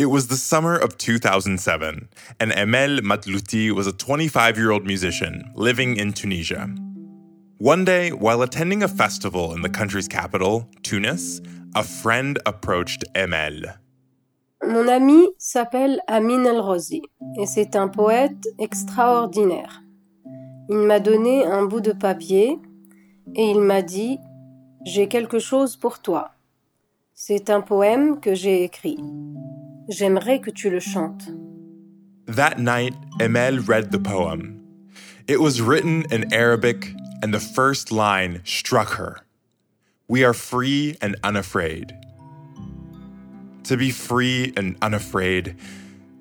It was the summer of 2007, and Emel Matlouti was a 25 year old musician living in Tunisia. One day, while attending a festival in the country's capital, Tunis, a friend approached Emel. Mon ami s'appelle Amin El Rozi et c'est un poète extraordinaire. Il m'a donné un bout de papier et il m'a dit J'ai quelque chose pour toi. C'est un poème que j'ai écrit. J'aimerais que tu le chantes. That night, Emel read the poem. It was written in Arabic, and the first line struck her We are free and unafraid. To be free and unafraid,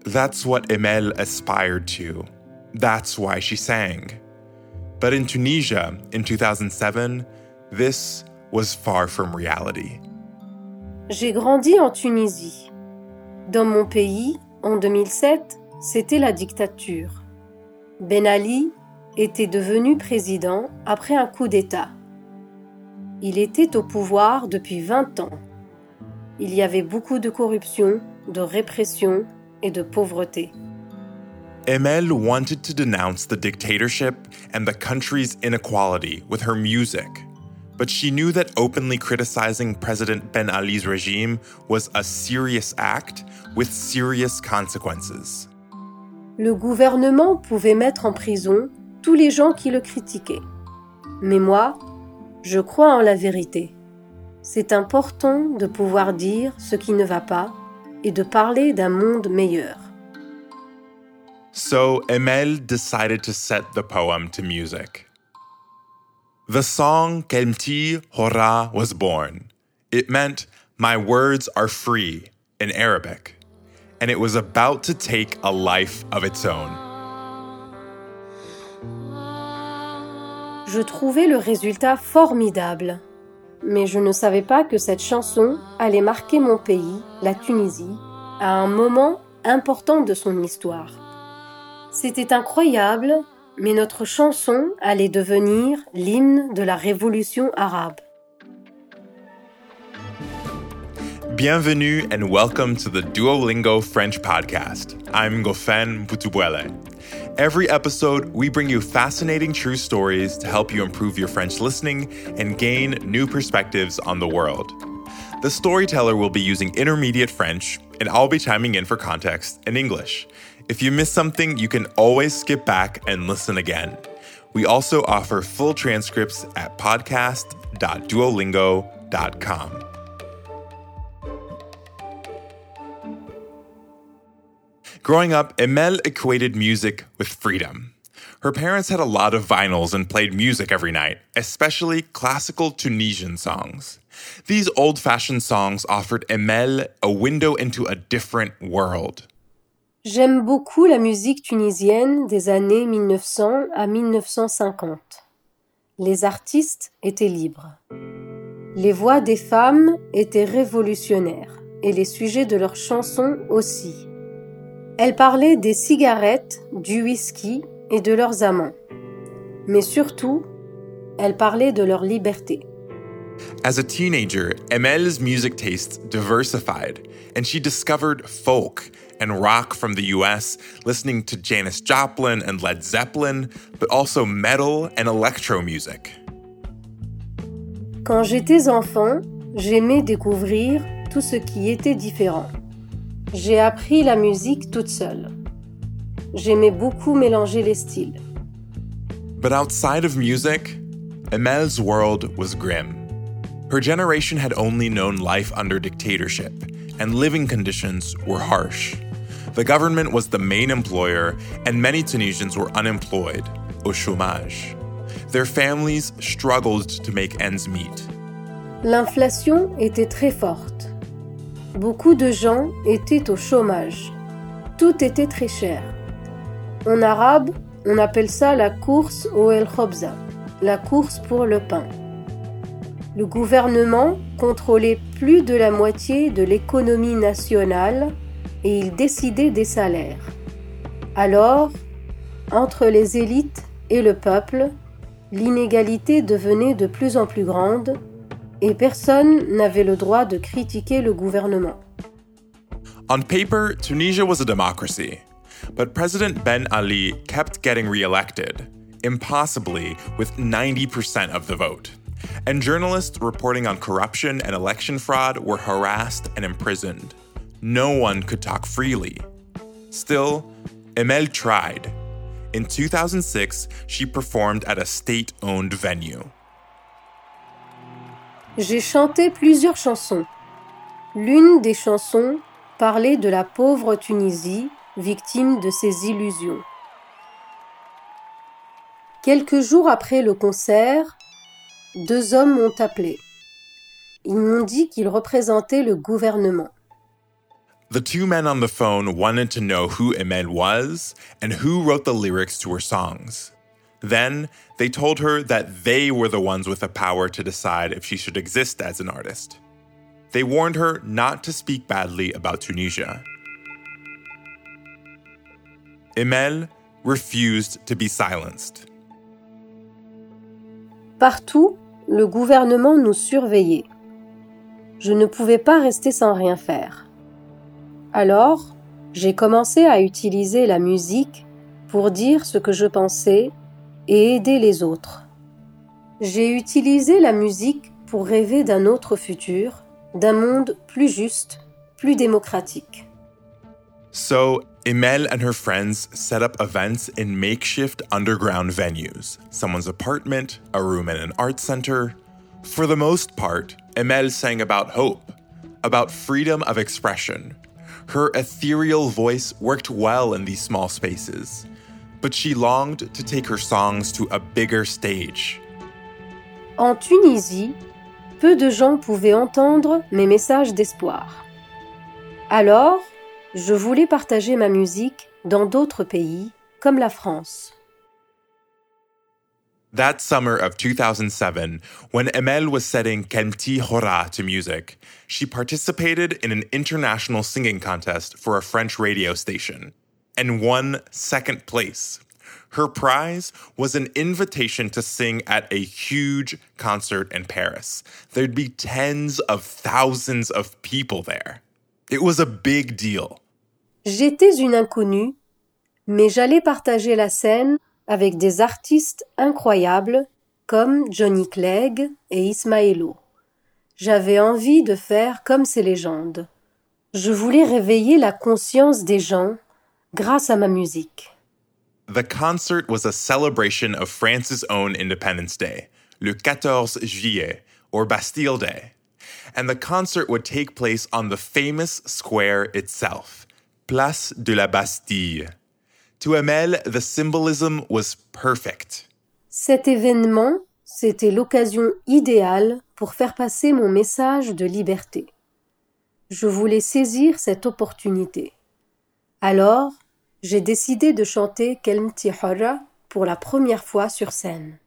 that's what Emel aspired to. That's why she sang. But in Tunisia, in 2007, this was far from reality. J'ai grandi en Tunisie. Dans mon pays, en 2007, c'était la dictature. Ben Ali était devenu président après un coup d'État. Il était au pouvoir depuis 20 ans. Il y avait beaucoup de corruption, de répression et de pauvreté. Emel wanted to denounce the dictatorship and the country's inequality with her music. But she knew that openly criticizing President Ben Ali's regime was a serious act with serious consequences. Le gouvernement pouvait mettre en prison tous les gens qui le critiquaient. Mais moi, je crois en la vérité. C'est important de pouvoir dire ce qui ne va pas et de parler d'un monde meilleur. So Emel decided to set the poem to music. The song Kelmti Hora was born. It meant, My words are free in Arabic, and it was about to take a life of its own. Je trouvais le résultat formidable, mais je ne savais pas que cette chanson allait marquer mon pays, la Tunisie, à un moment important de son histoire. C'était incroyable mais notre chanson allait devenir l'hymne de la révolution arabe. Bienvenue and welcome to the Duolingo French podcast. I'm Gofen Butubuele. Every episode, we bring you fascinating true stories to help you improve your French listening and gain new perspectives on the world. The storyteller will be using intermediate French, and I'll be chiming in for context in English. If you miss something, you can always skip back and listen again. We also offer full transcripts at podcast.duolingo.com. Growing up, Emel equated music with freedom. Her parents had a lot of vinyls and played music every night, especially classical Tunisian songs. These old fashioned songs offered Emel a window into a different world. J'aime beaucoup la musique tunisienne des années 1900 à 1950. Les artistes étaient libres. Les voix des femmes étaient révolutionnaires et les sujets de leurs chansons aussi. Elles parlaient des cigarettes, du whisky et de leurs amants. Mais surtout, elles parlaient de leur liberté. As a teenager, Emel's music tastes diversified and she discovered folk and rock from the US, listening to Janis Joplin and Led Zeppelin, but also metal and electro music. Quand j'étais enfant, j'aimais découvrir tout ce qui était différent. J'ai appris la musique toute seule. J'aimais beaucoup mélanger les styles. But outside of music, Emel's world was grim. Her generation had only known life under dictatorship, and living conditions were harsh. The government was the main employer, and many Tunisians were unemployed, au chômage. Their families struggled to make ends meet. L'inflation était très forte. Beaucoup de gens étaient au chômage. Tout était très cher. En arabe, on appelle ça la course au El Khobza, la course pour le pain. Le gouvernement contrôlait plus de la moitié de l'économie nationale et il décidait des salaires. Alors, entre les élites et le peuple, l'inégalité devenait de plus en plus grande et personne n'avait le droit de critiquer le gouvernement. On paper, Tunisia was a democracy, but President Ben Ali kept getting reelected, impossibly with 90% of the vote. And journalists reporting on corruption and election fraud were harassed and imprisoned. No one could talk freely. Still, Emel tried. In 2006, she performed at a state owned venue. J'ai chanté plusieurs chansons. L'une des chansons parlait de la pauvre Tunisie, victime de ses illusions. Quelques jours après le concert, deux hommes m'ont appelé. Ils m'ont dit qu'ils représentaient le gouvernement. The two men on the phone wanted to know who Emel was and who wrote the lyrics to her songs. Then they told her that they were the ones with the power to decide if she should exist as an artist. They warned her not to speak badly about Tunisia. Emel refused to be silenced. Partout, le gouvernement nous surveillait. Je ne pouvais pas rester sans rien faire. Alors, j'ai commencé à utiliser la musique pour dire ce que je pensais et aider les autres. J'ai utilisé la musique pour rêver d'un autre futur, d'un monde plus juste, plus démocratique. So, Emel and her friends set up events in makeshift underground venues someone's apartment, a room in an art center. For the most part, Emel sang about hope, about freedom of expression, her ethereal voice worked well in these small spaces, but she longed to take her songs to a bigger stage. En Tunisie, peu de gens pouvaient entendre mes messages d'espoir. Alors, je voulais partager ma musique dans d'autres pays, comme la France. That summer of 2007, when Emel was setting Kemti Hora to music, she participated in an international singing contest for a French radio station and won second place. Her prize was an invitation to sing at a huge concert in Paris. There'd be tens of thousands of people there. It was a big deal. J'étais une inconnue, mais j'allais partager la scène avec des artistes incroyables comme Johnny Clegg et Ismaëlo. J'avais envie de faire comme ces légendes. Je voulais réveiller la conscience des gens grâce à ma musique. The concert was a celebration of France's own Independence Day, le 14 juillet, or Bastille Day. And the concert would take place on the famous square itself, Place de la Bastille. To Emel, the symbolism was perfect. Cet événement, c'était l'occasion idéale pour faire passer mon message de liberté. Je voulais saisir cette opportunité. Alors, j'ai décidé de chanter Kelmti Hora pour la première fois sur scène.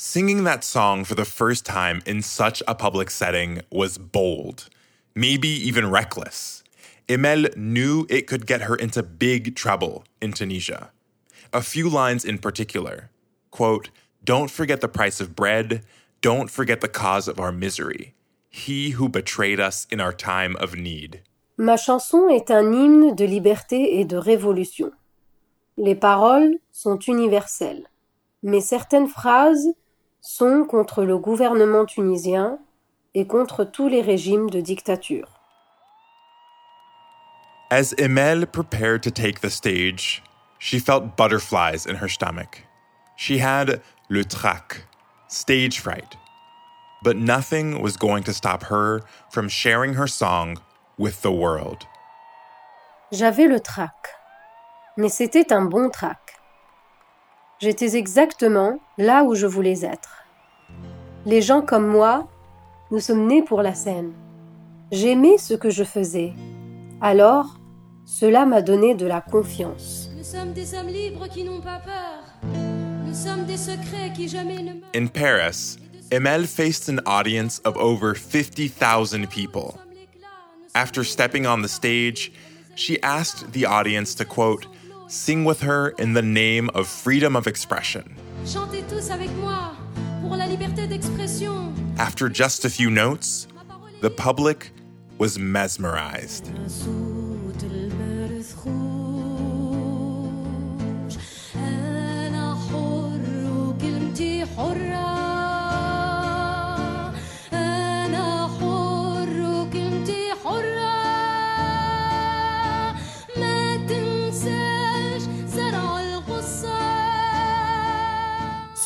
Singing that song for the first time in such a public setting was bold, maybe even reckless. Emel knew it could get her into big trouble in Tunisia. A few lines in particular quote, Don't forget the price of bread, don't forget the cause of our misery. He who betrayed us in our time of need. Ma chanson est un hymne de liberté et de révolution. Les paroles sont universelles, mais certaines phrases sont contre le gouvernement tunisien et contre tous les régimes de dictature. As Emel prepared to take the stage, she felt butterflies in her stomach. She had le trac, stage fright. But nothing was going to stop her from sharing her song with the world. J'avais le trac, mais c'était un bon trac. J'étais exactement là où je voulais être. Les gens comme moi, nous sommes nés pour la scène. J'aimais ce que je faisais. Alors, cela m'a donné de la confiance. Nous sommes des hommes libres qui n'ont pas peur. Nous sommes des secrets qui jamais ne. In Paris, Emel faced an audience of over 50,000 people. After stepping on the stage, she asked the audience to quote, sing with her in the name of freedom of expression. Tous avec moi pour la liberté. After just a few notes, the public was mesmerized.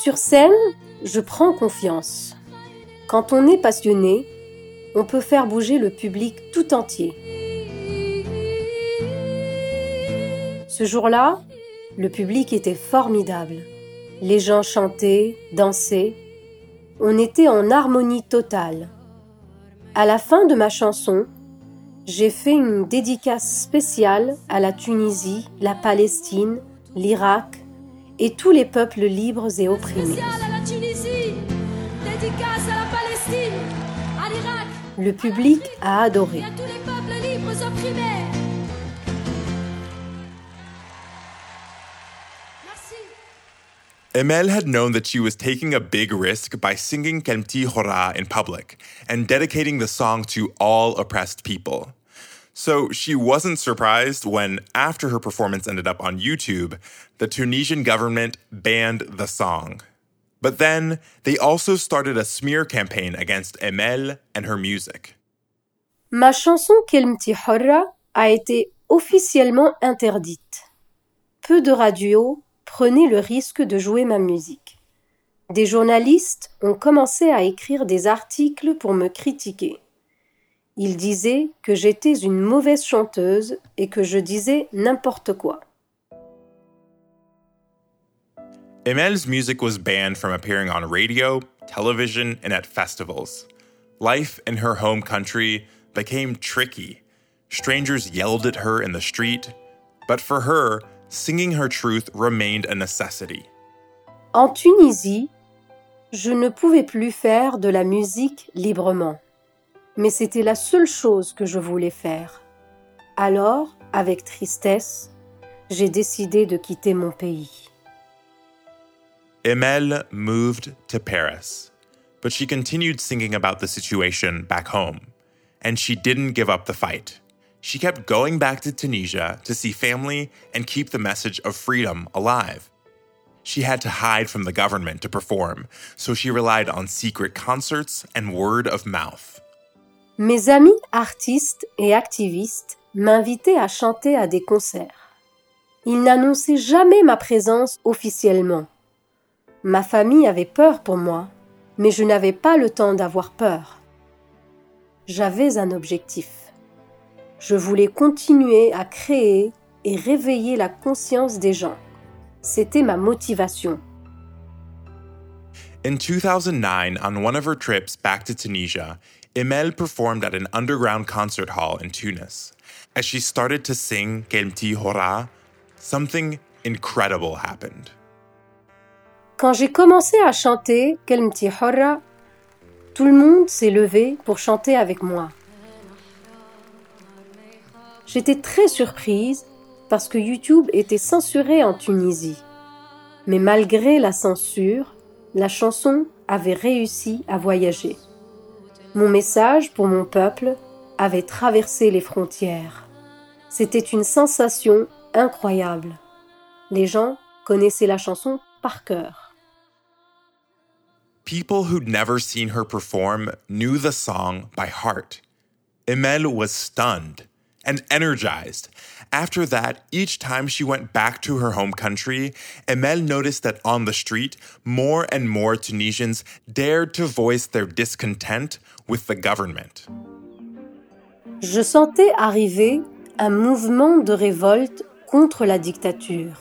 Sur scène, je prends confiance. Quand on est passionné, on peut faire bouger le public tout entier. Ce jour-là, le public était formidable. Les gens chantaient, dansaient. On était en harmonie totale. À la fin de ma chanson, j'ai fait une dédicace spéciale à la Tunisie, la Palestine, l'Irak et tous les peuples libres et opprimés. Le public a adoré. Emel had known that she was taking a big risk by singing Kemti Hora in public and dedicating the song to all oppressed people. So she wasn't surprised when, after her performance ended up on YouTube, the Tunisian government banned the song. But then they also started a smear campaign against Emel and her music. Ma chanson Kelmti Horra a été officiellement interdite. Peu de radios prenaient le risque de jouer ma musique. Des journalistes ont commencé à écrire des articles pour me critiquer. Ils disaient que j'étais une mauvaise chanteuse et que je disais n'importe quoi. Emel's music was banned from appearing on radio, television, and at festivals. Life in her home country became tricky. Strangers yelled at her in the street, but for her, singing her truth remained a necessity. En Tunisie, je ne pouvais plus faire de la musique librement, mais c'était la seule chose que je voulais faire. Alors, avec tristesse, j'ai décidé de quitter mon pays. Emel moved to Paris, but she continued singing about the situation back home, and she didn't give up the fight. She kept going back to Tunisia to see family and keep the message of freedom alive. She had to hide from the government to perform, so she relied on secret concerts and word of mouth. Mes amis artistes et activistes m'invitaient à chanter à des concerts. Ils n'annonçaient jamais ma présence officiellement. Ma famille avait peur pour moi, mais je n'avais pas le temps d'avoir peur. J'avais un objectif. Je voulais continuer à créer et réveiller la conscience des gens. C'était ma motivation. In 2009, on one of her trips back to Tunisia, Emel performed at an underground concert hall in Tunis. As she started to sing Kelmti Hora, something incredible happened. Quand j'ai commencé à chanter Kelmti Horra, tout le monde s'est levé pour chanter avec moi. J'étais très surprise parce que YouTube était censuré en Tunisie. Mais malgré la censure, la chanson avait réussi à voyager. Mon message pour mon peuple avait traversé les frontières. C'était une sensation incroyable. Les gens connaissaient la chanson par cœur. People who'd never seen her perform knew the song by heart. Emel was stunned and energized. After that, each time she went back to her home country, Emel noticed that on the street, more and more Tunisians dared to voice their discontent with the government. Je sentais arriver un mouvement de révolte contre la dictature.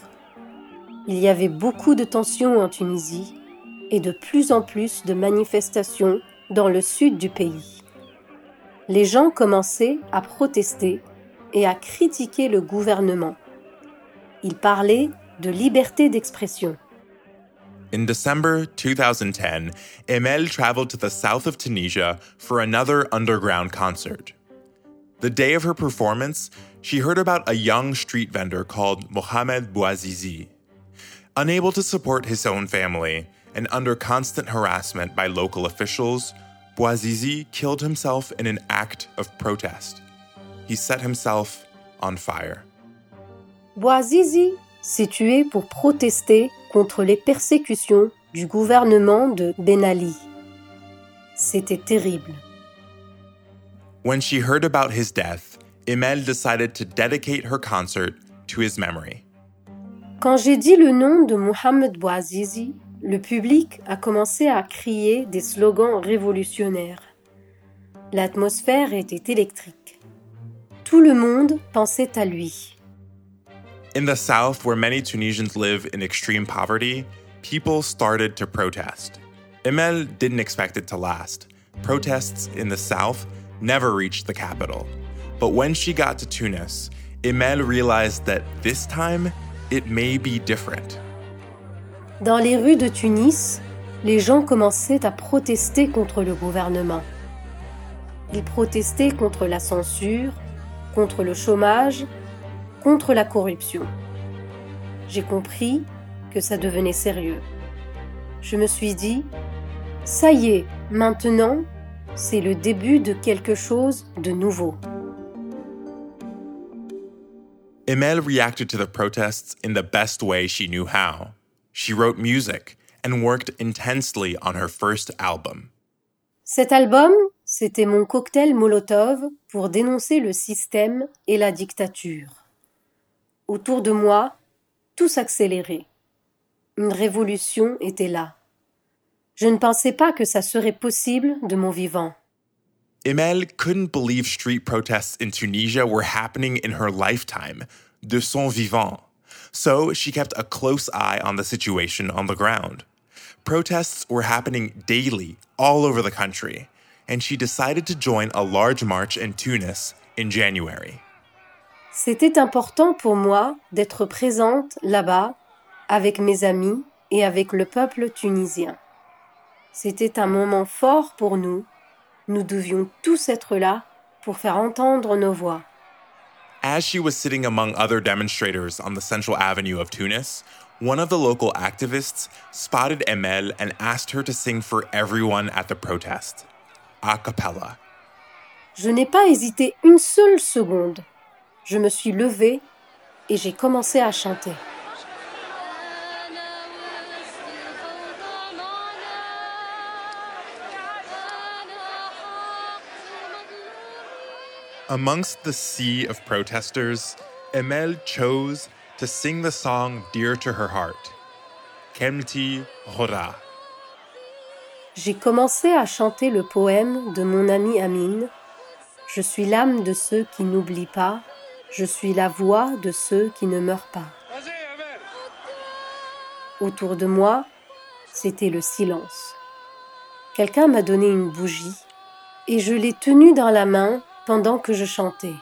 Il y avait beaucoup de tensions en Tunisie et de plus en plus de manifestations dans le sud du pays. Les gens commençaient à protester et à critiquer le gouvernement. Ils parlaient de liberté d'expression. In December 2010, Emel traveled to the south of Tunisia for another underground concert. The day of her performance, she heard about a young street vendor called Mohamed Bouazizi. Unable to support his own family, and under constant harassment by local officials, Bouazizi killed himself in an act of protest. He set himself on fire. Bouazizi s'est tué pour protester contre les persécutions du gouvernement de Ben Ali. C'était terrible. When she heard about his death, Imel decided to dedicate her concert to his memory. Quand j'ai dit le nom de Mohamed Bouazizi, le public a commencé à crier des slogans révolutionnaires. L'atmosphère était électrique. Tout le monde pensait à lui. In the south, where many Tunisians live in extreme poverty, people started to protest. Imel didn't expect it to last. Protests in the south never reached the capital. But when she got to Tunis, Imel realized that this time it may be different. Dans les rues de Tunis, les gens commençaient à protester contre le gouvernement. Ils protestaient contre la censure, contre le chômage, contre la corruption. J'ai compris que ça devenait sérieux. Je me suis dit, ça y est, maintenant, c'est le début de quelque chose de nouveau. Emel reacted to the protests in the best way she knew how. She wrote music and worked intensely on her first album. Cet album, c'était mon cocktail Molotov pour dénoncer le système et la dictature. Autour de moi, tout s'accélérait. Une révolution était là. Je ne pensais pas que ça serait possible de mon vivant. Emel couldn't believe street protests in Tunisia were happening in her lifetime, de son vivant. So she kept a close eye on the situation on the ground. Protests were happening daily all over the country, and she decided to join a large march in Tunis in January. C'était important pour moi d'être présente là-bas avec mes amis et avec le peuple tunisien. C'était un moment fort pour nous. Nous devions tous être là pour faire entendre nos voix. As she was sitting among other demonstrators on the central avenue of Tunis, one of the local activists spotted Emel and asked her to sing for everyone at the protest, a cappella. Je n'ai pas hésité une seule seconde. Je me suis levée et j'ai commencé à chanter. Amongst the sea of protesters, Emel chose to sing the song dear to her heart, Kemti Hora. J'ai commencé à chanter le poème de mon ami Amine. Je suis l'âme de ceux qui n'oublient pas, je suis la voix de ceux qui ne meurent pas. Autour de moi, c'était le silence. Quelqu'un m'a donné une bougie et je l'ai tenue dans la main pendant que je chantais.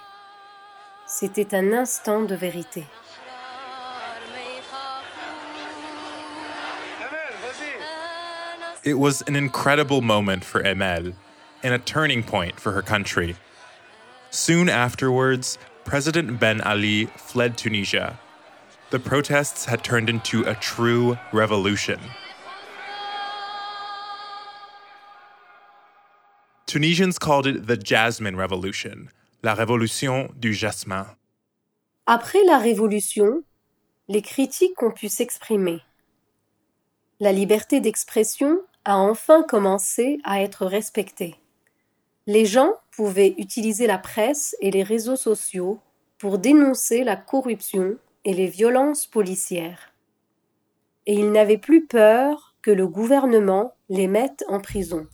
C'était un instant de vérité. It was an incredible moment for Emel and a turning point for her country. Soon afterwards, President Ben Ali fled Tunisia. The protests had turned into a true revolution. Tunisians called it the Jasmine Revolution, la Révolution du Jasmin. Après la Révolution, les critiques ont pu s'exprimer. La liberté d'expression a enfin commencé à être respectée. Les gens pouvaient utiliser la presse et les réseaux sociaux pour dénoncer la corruption et les violences policières. Et ils n'avaient plus peur que le gouvernement les mette en prison.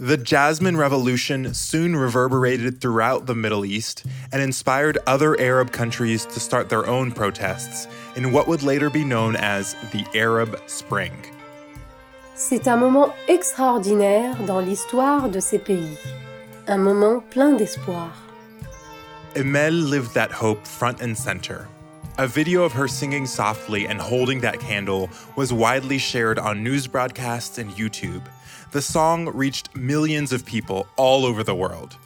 The Jasmine Revolution soon reverberated throughout the Middle East and inspired other Arab countries to start their own protests in what would later be known as the Arab Spring. C'est un moment extraordinaire dans l'histoire de ces pays. Un moment plein d'espoir. Emel lived that hope front and center. A video of her singing softly and holding that candle was widely shared on news broadcasts and YouTube. The song reached millions of people all over the world.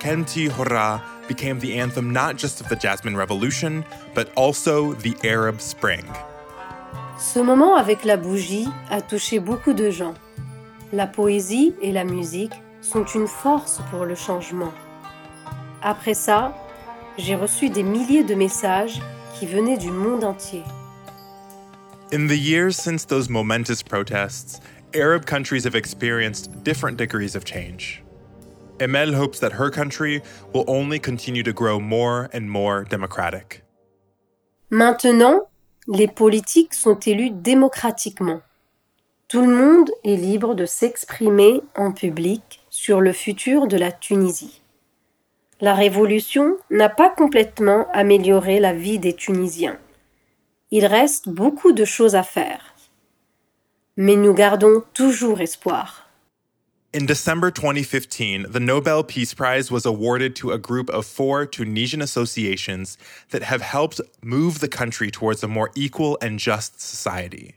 Kemti Hora became the anthem not just of the Jasmine Revolution, but also the Arab Spring. Ce moment avec la bougie a touché beaucoup de gens. La poésie et la musique sont une force pour le changement. Après ça, j'ai reçu des milliers de messages qui venaient du monde entier. In the years since those momentous protests, Arab countries have experienced different degrees of change. Emel hopes that her country will only continue to grow more and more democratic. Maintenant, les politiques sont élus démocratiquement. Tout le monde est libre de s'exprimer en public sur le futur de la Tunisie. La révolution n'a pas complètement amélioré la vie des Tunisiens. Il reste beaucoup de choses à faire. Mais nous gardons toujours espoir. In December 2015, the Nobel Peace Prize was awarded to a group of four Tunisian associations that have helped move the country towards a more equal and just society.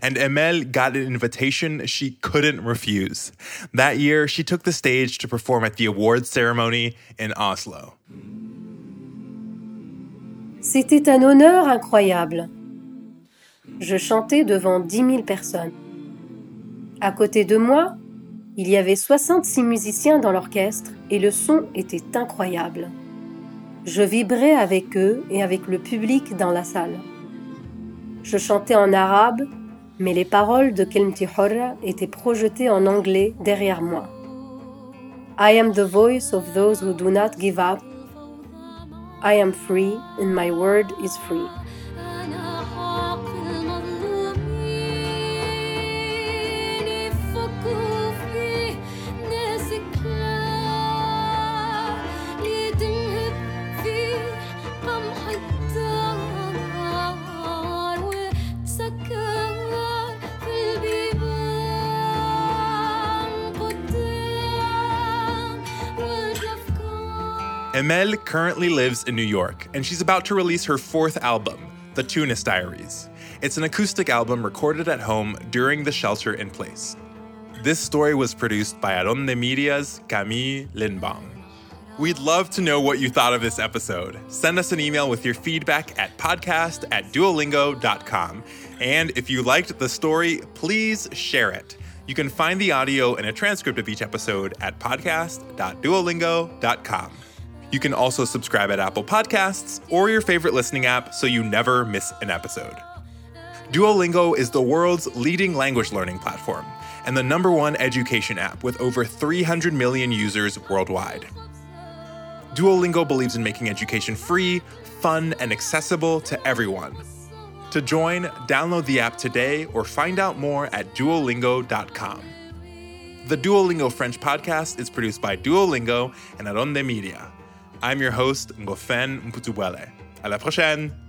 And Emel got an invitation she couldn't refuse. That year, she took the stage to perform at the awards ceremony in Oslo. C'était un honneur incroyable. Je chantais devant dix mille personnes. À côté de moi, il y avait 66 musiciens dans l'orchestre et le son était incroyable. Je vibrais avec eux et avec le public dans la salle. Je chantais en arabe, mais les paroles de Kelmti Horra étaient projetées en anglais derrière moi. I am the voice of those who do not give up. I am free and my word is free. Emel currently lives in New York, and she's about to release her fourth album, The Tunis Diaries. It's an acoustic album recorded at home during the shelter in place. This story was produced by Aronde Media's Camille Lindbang. We'd love to know what you thought of this episode. Send us an email with your feedback at podcast at duolingo.com. And if you liked the story, please share it. You can find the audio and a transcript of each episode at podcast.duolingo.com. You can also subscribe at Apple Podcasts or your favorite listening app so you never miss an episode. Duolingo is the world's leading language learning platform and the number one education app with over 300 million users worldwide. Duolingo believes in making education free, fun, and accessible to everyone. To join, download the app today or find out more at duolingo.com. The Duolingo French podcast is produced by Duolingo and Aronde Media. I'm your host, Ngofen Mputubwele. À la prochaine!